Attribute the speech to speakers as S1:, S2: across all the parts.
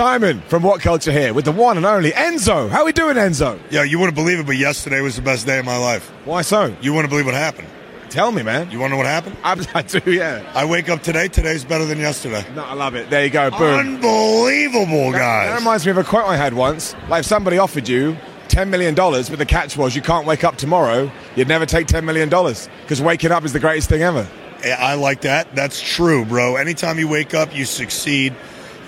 S1: Simon from What Culture here with the one and only Enzo. How we doing, Enzo?
S2: Yeah, you wouldn't believe it, but yesterday was the best day of my life.
S1: Why so?
S2: You wouldn't believe what happened.
S1: Tell me, man.
S2: You want to know what happened?
S1: I, I do, yeah.
S2: I wake up today. Today's better than yesterday.
S1: No, I love it. There you go. Boom.
S2: Unbelievable, guys.
S1: that reminds me of a quote I had once. Like if somebody offered you $10 million, but the catch was you can't wake up tomorrow, you'd never take $10 million because waking up is the greatest thing ever.
S2: I like that. That's true, bro. Anytime you wake up, you succeed,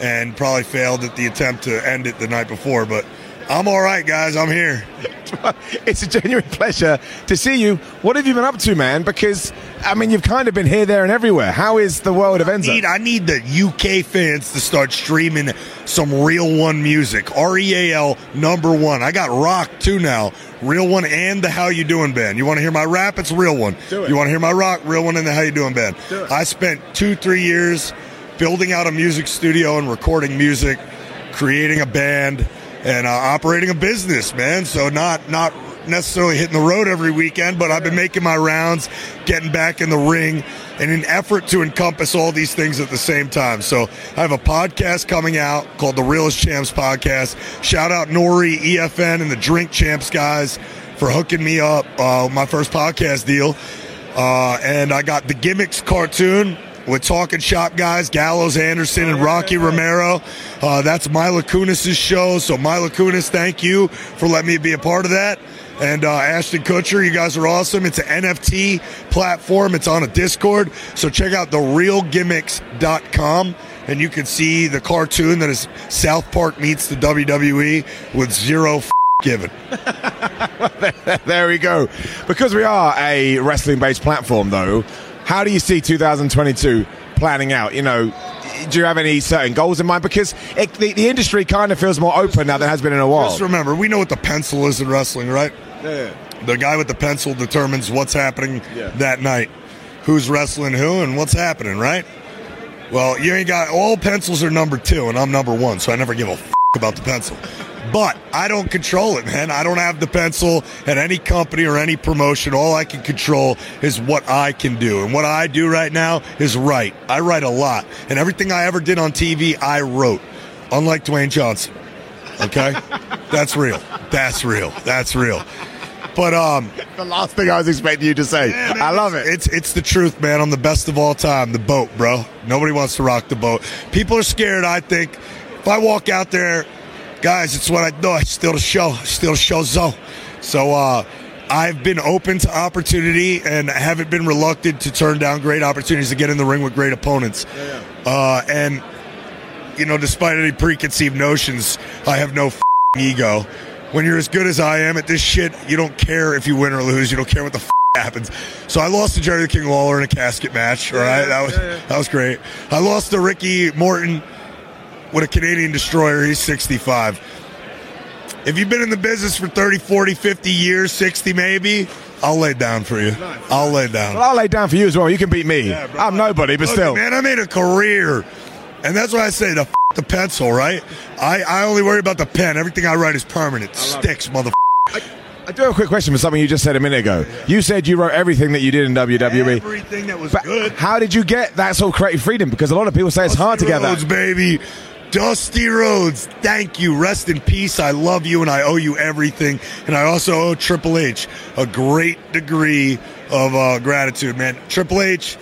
S2: and probably failed at the attempt to end it the night before. But I'm all right, guys. I'm here.
S1: it's a genuine pleasure to see you. What have you been up to, man? Because, I mean, you've kind of been here, there, and everywhere. How is the world of Enzo?
S2: Need, I need the UK fans to start streaming some Real One music. R E A L number one. I got rock too now. Real One and the How You Doing band. You want to hear my rap? It's Real One.
S1: Do it.
S2: You want to hear my rock? Real One and the How You Doing band.
S1: Do it.
S2: I spent two, three years building out a music studio and recording music, creating a band, and uh, operating a business, man. So not not necessarily hitting the road every weekend, but I've been making my rounds, getting back in the ring, in an effort to encompass all these things at the same time. So I have a podcast coming out called the Realest Champs Podcast. Shout out N.O.R.E., EFN, and the Drink Champs guys for hooking me up uh, my first podcast deal. Uh, and I got the Gimmicks cartoon with Talking Shop guys, Gallows Anderson and Rocky Romero. Uh, that's Mila Kunis' show. So, Mila Kunis, thank you for letting me be a part of that. And uh, Ashton Kutcher, you guys are awesome. It's an NFT platform. It's on a Discord. So check out therealgimmicks.com and you can see the cartoon that is South Park meets the WWE with zero f- given.
S1: there we go. Because we are a wrestling based platform, though, how do you see 2022 planning out? You know, do you have any certain goals in mind? Because it, the, the industry kind of feels more open now than it has been in a while.
S2: Just remember, we know what the pencil is in wrestling, right?
S1: Yeah.
S2: The guy with the pencil determines what's happening
S1: Yeah.
S2: that night, who's wrestling who, and what's happening, right? Well, you ain't got all pencils are number two, and I'm number one, so I never give a f- about the pencil. But I don't control it, man. I don't have the pencil at any company or any promotion. All I can control is what I can do. And what I do right now is write. I write a lot. And everything I ever did on TV, I wrote. Unlike Dwayne Johnson. Okay? That's real. That's real. That's real. But um
S1: The last thing I was expecting you to say. I love it.
S2: it's it's the truth, man. I'm the best of all time. The boat, bro. Nobody wants to rock the boat. People are scared. I think if I walk out there, guys, it's what I do. I steal the show. still the show zone. So uh, I've been open to opportunity and haven't been reluctant to turn down great opportunities to get in the ring with great opponents. Uh, and you know, despite any preconceived notions, I have no ego. When you're as good as I am at this shit, you don't care if you win or lose. You don't care what the f- happens. So I lost to Jerry the King Lawler in a casket match. All right, that was that was great. I lost to Ricky Morton with a Canadian destroyer. He's 65. If you've been in the business for 30, 40, 50 years, 60 maybe, I'll lay down for you. I'll lay down.
S1: Well, I'll lay down for you as well. You can beat me.
S2: Yeah.
S1: I'm nobody, but
S2: Look,
S1: still.
S2: man, I made a career, and that's why I say the f- the pencil, right? I, I only worry about the pen. Everything I write is permanent. Sticks, mother.
S1: I do have a quick question for something you just said a minute ago. You said you wrote everything that you did in WWE.
S2: Everything that was good.
S1: how did you get that sort of creative freedom? Because a lot of people say it's hard to get
S2: Rhodes,
S1: that.
S2: baby. Dusty Rhodes, thank you. Rest in peace. I love you and I owe you everything. And I also owe Triple H a great degree of uh, gratitude, man. Triple H,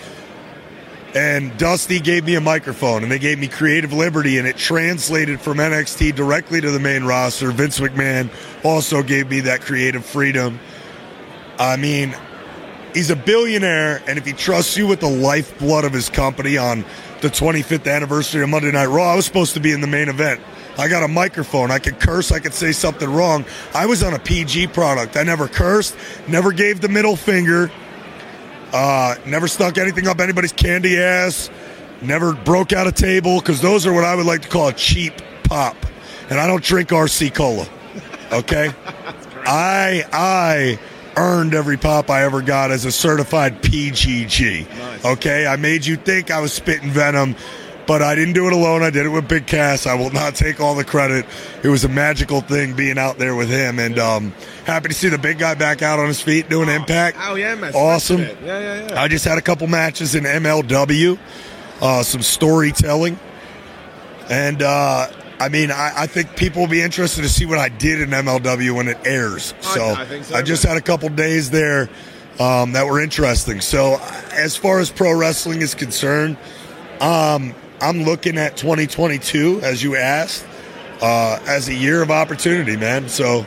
S2: And Dusty gave me a microphone and they gave me creative liberty and it translated from NXT directly to the main roster. Vince McMahon also gave me that creative freedom. I mean, he's a billionaire and if he trusts you with the lifeblood of his company on the 25th anniversary of Monday Night Raw, I was supposed to be in the main event. I got a microphone. I could curse. I could say something wrong. I was on a PG product. I never cursed, never gave the middle finger. Uh, never stuck anything up anybody's candy ass. Never broke out a table because those are what I would like to call a cheap pop. And I don't drink RC cola. Okay, I I earned every pop I ever got as a certified PGG. Nice. Okay, I made you think I was spitting venom but I didn't do it alone. I did it with Big Cass. I will not take all the credit. It was a magical thing being out there with him, and um, happy to see the big guy back out on his feet doing oh, Impact.
S1: Oh yeah, man!
S2: Awesome.
S1: Yeah, yeah, yeah.
S2: I just had a couple matches in MLW, uh, some storytelling, and uh, I mean, I, I, think people will be interested to see what I did in MLW when it airs. So I, I, so, I just had a couple days there um, that were interesting. So as far as pro wrestling is concerned. Um, I'm looking at 2022, as you asked, uh, as a year of opportunity, man. So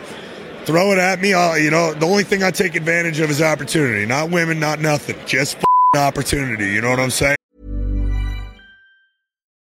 S2: throw it at me. I'll, you know, the only thing I take advantage of is opportunity. Not women, not nothing. Just opportunity. You know what I'm saying?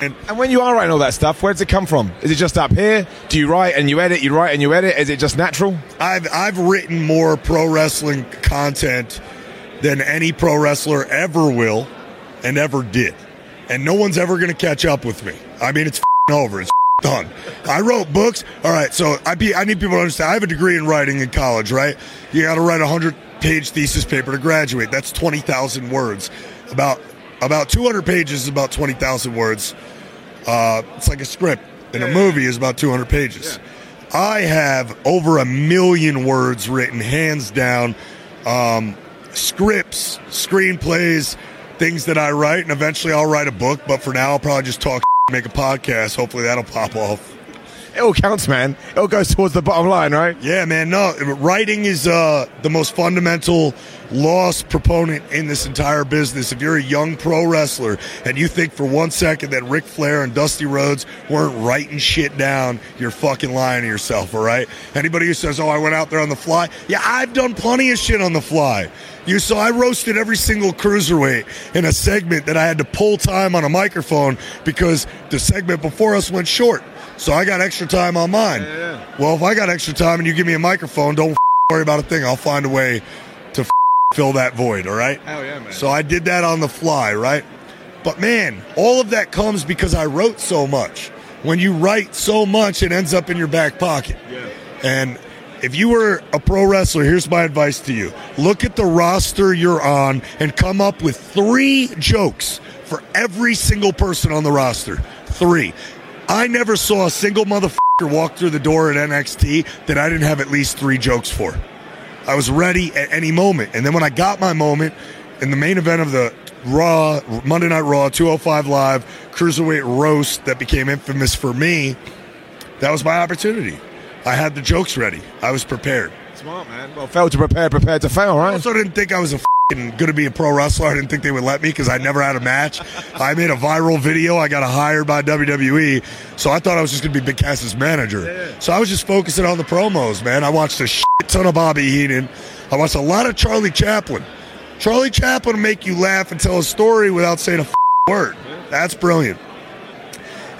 S1: And, when you are writing all that stuff, where does it come from? Is it just up here? Do you write and you edit? You write and you edit? Is it just natural?
S2: I've I've written more pro wrestling content than any pro wrestler ever will and ever did, and no one's ever going to catch up with me. I mean, it's over. It's done. I wrote books. All right, so I be, I need people to understand. I have a degree in writing in college, right? You got to write a hundred page thesis paper to graduate. That's twenty thousand words. About about 200 pages is about 20,000 words. Uh, it's like a script, and a movie is about 200 pages. Yeah. I have over a million words written, hands down. Um, scripts, screenplays, things that I write, and eventually I'll write a book. But for now, I'll probably just talk, make a podcast. Hopefully that'll pop off.
S1: It all counts, man. It all goes towards the bottom line, right?
S2: Yeah, man. No, writing is uh, the most fundamental lost proponent in this entire business. If you're a young pro wrestler and you think for one second that Ric Flair and Dusty Rhodes weren't writing shit down, you're fucking lying to yourself, all right? Anybody who says, oh, I went out there on the fly, yeah, I've done plenty of shit on the fly. You saw I roasted every single cruiserweight in a segment that I had to pull time on a microphone because the segment before us went short. So I got extra time on mine.
S1: Yeah, yeah.
S2: Well, if I got extra time and you give me a microphone, don't worry about a thing. I'll find a way to fill that void, all right?
S1: Hell yeah, man.
S2: So I did that on the fly, right? But man, all of that comes because I wrote so much. When you write so much, it ends up in your back pocket.
S1: Yeah.
S2: And if you were a pro wrestler, here's my advice to you look at the roster you're on and come up with three jokes for every single person on the roster. Three. I never saw a single motherfucker walk through the door at NXT that I didn't have at least three jokes for. I was ready at any moment. And then when I got my moment in the main event of the Raw, Monday Night Raw, 205 Live, Cruiserweight Roast that became infamous for me, that was my opportunity. I had the jokes ready. I was prepared.
S1: Smart, man. Well, failed to prepare, prepared to fail, right?
S2: I also didn't think I was a going to be a pro wrestler. I didn't think they would let me because I never had a match. I made a viral video. I got hired by WWE. So I thought I was just going to be Big Cass's manager. So I was just focusing on the promos, man. I watched a shit ton of Bobby Heenan. I watched a lot of Charlie Chaplin. Charlie Chaplin will make you laugh and tell a story without saying a f- word. That's brilliant.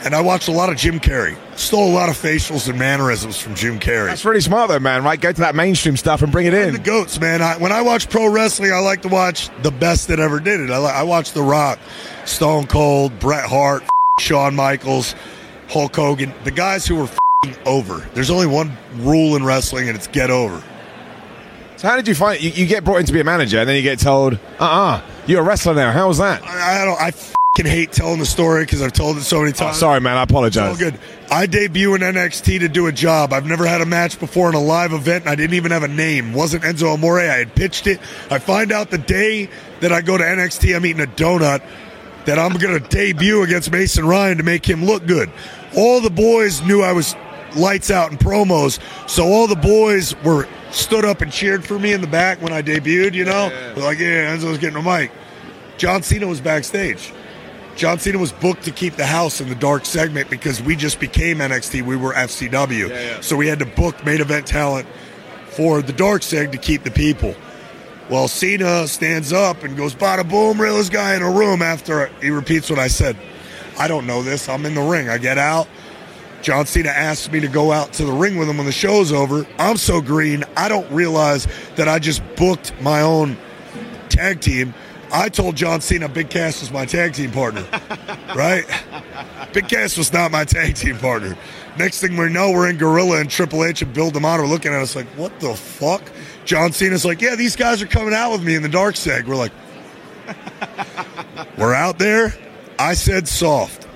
S2: And I watched a lot of Jim Carrey. Stole a lot of facials and mannerisms from Jim Carrey.
S1: That's really smart, though, man. Right? Go to that mainstream stuff and bring it in.
S2: the goats, man. I, when I watch pro wrestling, I like to watch the best that ever did it. I, I watch The Rock, Stone Cold, Bret Hart, Shawn Michaels, Hulk Hogan, the guys who were over. There's only one rule in wrestling, and it's get over.
S1: So, how did you find it? You, you get brought in to be a manager, and then you get told, uh uh-uh, uh, you are a wrestler now. How was that?
S2: I, I don't. I f***ing hate telling the story because I've told it so many
S1: Oh,
S2: times.
S1: sorry, man. I
S2: It's all
S1: apologize.
S2: good. I debut in NXT to do a job. I've never had a match before in a live event, and I didn't even have a name. Wasn't Enzo Amore. I had pitched it. I find out the day that I go to NXT, I'm eating a donut. That I'm going to debut against Mason Ryan to make him look good. All the boys knew I was lights out in promos, so all the boys were stood up and cheered for me in the back when I debuted. You know, They're like, yeah, Enzo's getting a mic. John Cena was backstage. John Cena was booked to keep the house in the dark segment because we just became NXT. We were FCW. So we had to book main event talent for the dark seg to keep the people. Well, Cena stands up and goes, bada boom, realest guy in a room after he repeats what I said. I don't know this. I'm in the ring. I get out. John Cena asks me to go out to the ring with him when the show's over. I'm so green, I don't realize that I just booked my own tag team. I told John Cena Big Cass was my tag team partner, right? Big Cass was not my tag team partner. Next thing we know, we're in Gorilla and Triple H and Bill DeMott are looking at us like, what the fuck? John Cena's like, yeah, these guys are coming out with me in the dark seg. We're like, we're out there. I said soft.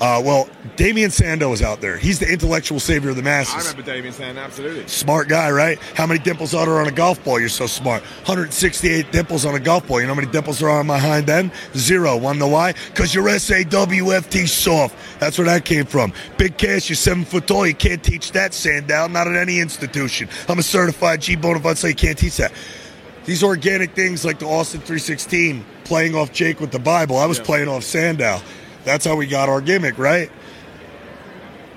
S2: Uh, well, Damien Sandow is out there. He's the intellectual savior of the masses.
S1: I remember Damien saying absolutely.
S2: Smart guy, right? How many dimples are there on a golf ball? You're so smart. 168 dimples on a golf ball. You know how many dimples are on my hind end? Zero. Want to know why? Because you're SAWFT soft. That's where that came from. Big Cass, you're seven foot tall. You can't teach that, Sandow. Not at any institution. I'm a certified G bonafide, so you can't teach that. These organic things like the Austin 316, playing off Jake with the Bible. I was playing off Sandow. That's how we got our gimmick, right?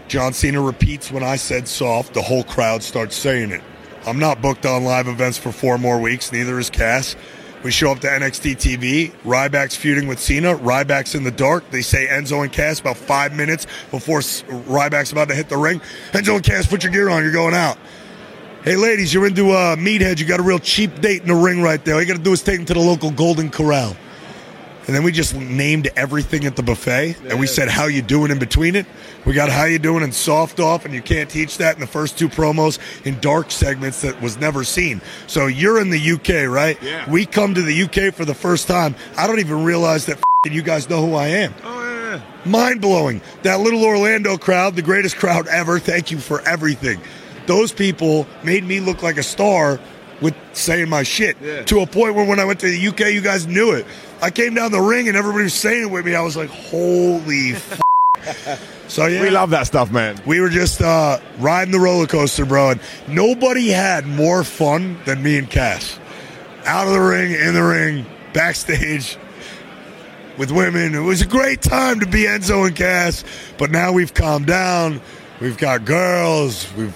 S2: John Cena repeats when I said soft, the whole crowd starts saying it. I'm not booked on live events for four more weeks, neither is Cass. We show up to NXT TV. Ryback's feuding with Cena. Ryback's in the dark. They say Enzo and Cass about five minutes before Ryback's about to hit the ring. Enzo and Cass, put your gear on. You're going out. Hey, ladies, you're into uh, Meathead. You got a real cheap date in the ring right there. All you got to do is take him to the local Golden Corral. And then we just named everything at the buffet, and we said how you doing in between it. We got how you doing and soft off, and you can't teach that in the first two promos in dark segments that was never seen. So you're in the UK, right?
S1: Yeah.
S2: We come to the UK for the first time. I don't even realize that f***ing you guys know who I am.
S1: Oh, yeah.
S2: Mind blowing. That little Orlando crowd, the greatest crowd ever. Thank you for everything. Those people made me look like a star with saying my shit
S1: Yeah.
S2: to a point where when I went to the UK, you guys knew it. I came down the ring and everybody was saying it with me. I was like, holy f- So yeah,
S1: We love that stuff, man.
S2: We were just uh, riding the roller coaster, bro, and nobody had more fun than me and Cass. Out of the ring, in the ring, backstage with women. It was a great time to be Enzo and Cass, but now we've calmed down. We've got girls. We've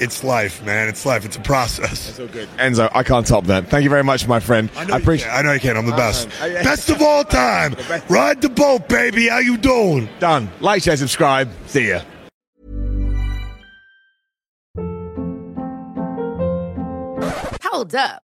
S2: it's life, man. It's life. It's a process.
S1: So good. Enzo, I can't top that. Thank you very much, my friend.
S2: I
S1: I,
S2: know, you
S1: appreciate
S2: can. I know you can. I'm the best.
S1: Uh, yeah.
S2: Best of all time.
S1: best.
S2: Ride the boat, baby. How you doing?
S1: Done. Like, share, subscribe. See ya.
S3: Hold up.